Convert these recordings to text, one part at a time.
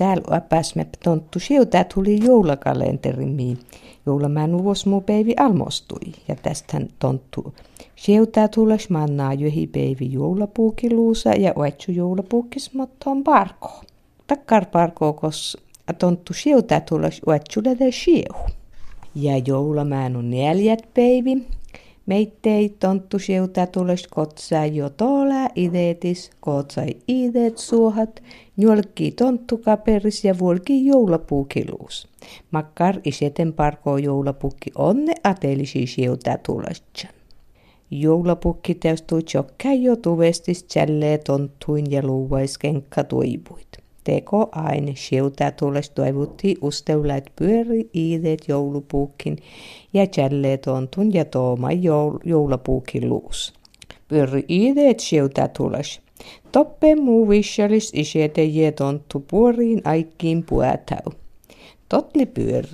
täällä äpäsmä tonttu sieltä tuli joulakalenterimiin. Joulamään vuosmu päivi almostui ja tästähän tonttu sieltä tules mannaa johi päivi joulapuukiluusa ja oetsu joulapuukis mottoon parko. Takkar parko kos tonttu sieltä tules oetsulle de sieu. Ja joulamään on neljät päivi, Meittei tonttu sieltä tules kotsaa jo tola ideetis, kotsai ideet suohat, njolki tonttukaperis ja vuolki joulapuukiluus. Makkar iseten parkoo joulapukki onne atelisi sieltä tulestjan. Joulapukki täystui tjokkai jo tuvestis tjällee tonttuin ja luuvaiskenkka tuipuit. Teko aine sieltä tules toivutti usteulait pyöri iideet joulupuukin ja jälleen tontun ja tooma joul, joulapuukin luus. Pyöri iideet sieltä tules. Toppe muu vissalis isete je tonttu puoriin aikkiin puätäu. Totli pyöri.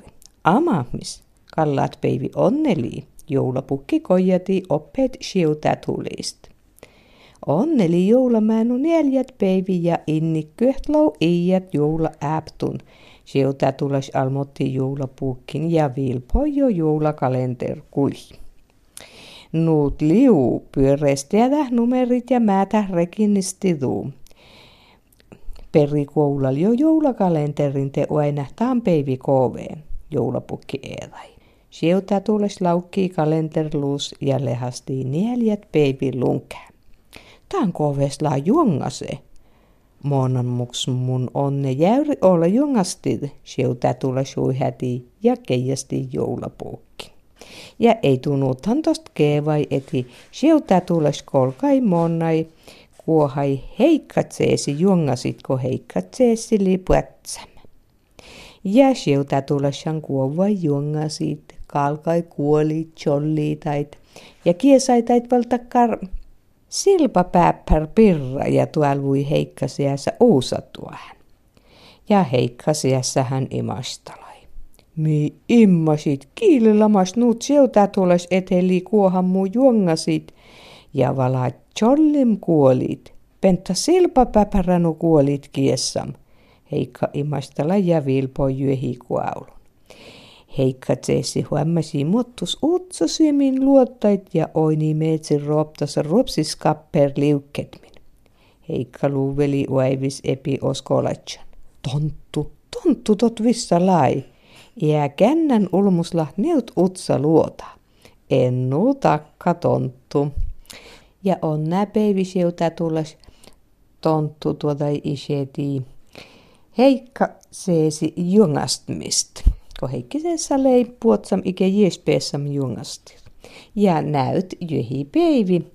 Amahmis. Kallat peivi onneli. Joulapukki kojati oppeet sieltä tulist. Onneli joulamäänun neljät päivi ja inni köhtlau iät joula äptun. Sieltä tulas almotti joulapuukkin ja vilpojo joulakalenter kuli. Nuut liu pyöreistä numerit ja määtä rekinnistidu. Perikoulal jo joulakalenterin te aina päivi koveen, joulapukki eedai. Sieltä tules laukki kalenterluus ja lehasti neljät päivi lunkää. Tän kovesla juongase. Monan muks mun onne jäyri olla juongasti, sieltä tulla suihäti ja keijasti joulapuukki. Ja ei tunnuuthan tosta kevai eti, sieltä tules kolkai monnai, kuohai heikkatseesi juongasitko heikkatseesi lipuätsämä. Ja sieltä tuleshan kuovai juongasit, kalkai kuoli, cholliitait ja kiesaitait valtakar Silpa pääppär pirra ja tuolvui heikkasiässä uusatuahan. Ja heikkasiässä hän imastalai. Mi immasit kiililamas nuut sieltä tules eteli kuohan muu juongasit ja vala chollim kuolit. Penta silpa päpäränu kuolit kiessam. Heikka imastala ja vilpo jyhi kuaulu. Heikka tseessi huommasi muuttus utsosymin luottait ja oini meetsin roptasa ropsis kapper liukketmin. Heikka luuveli uaivis epi oskolatjan. Tonttu, tonttu tot vissa lai. Ja kännän ulmusla neut utsa luota. Ennu takka tonttu. Ja on nää peivisiutä tulles tonttu tuota iseti. Heikka seesi jungastmist kun heikkisessä lei puotsam ike jiespeessam jungasti. Ja näyt jyhi peivi,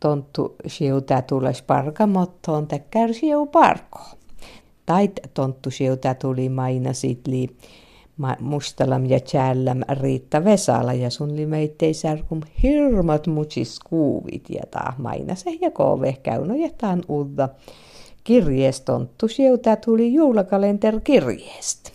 tonttu siutä tules parkamottoon täkkär siu parko. Tait tonttu siutä tuli maina sitli mustalam ja tjälläm Riitta Vesala ja sun limeittei särkum hirmat mutsis kuuvit ja taa maina se ja kove käynojetaan udda kirjeestonttu siutä tuli joulakalenter kirjeestä.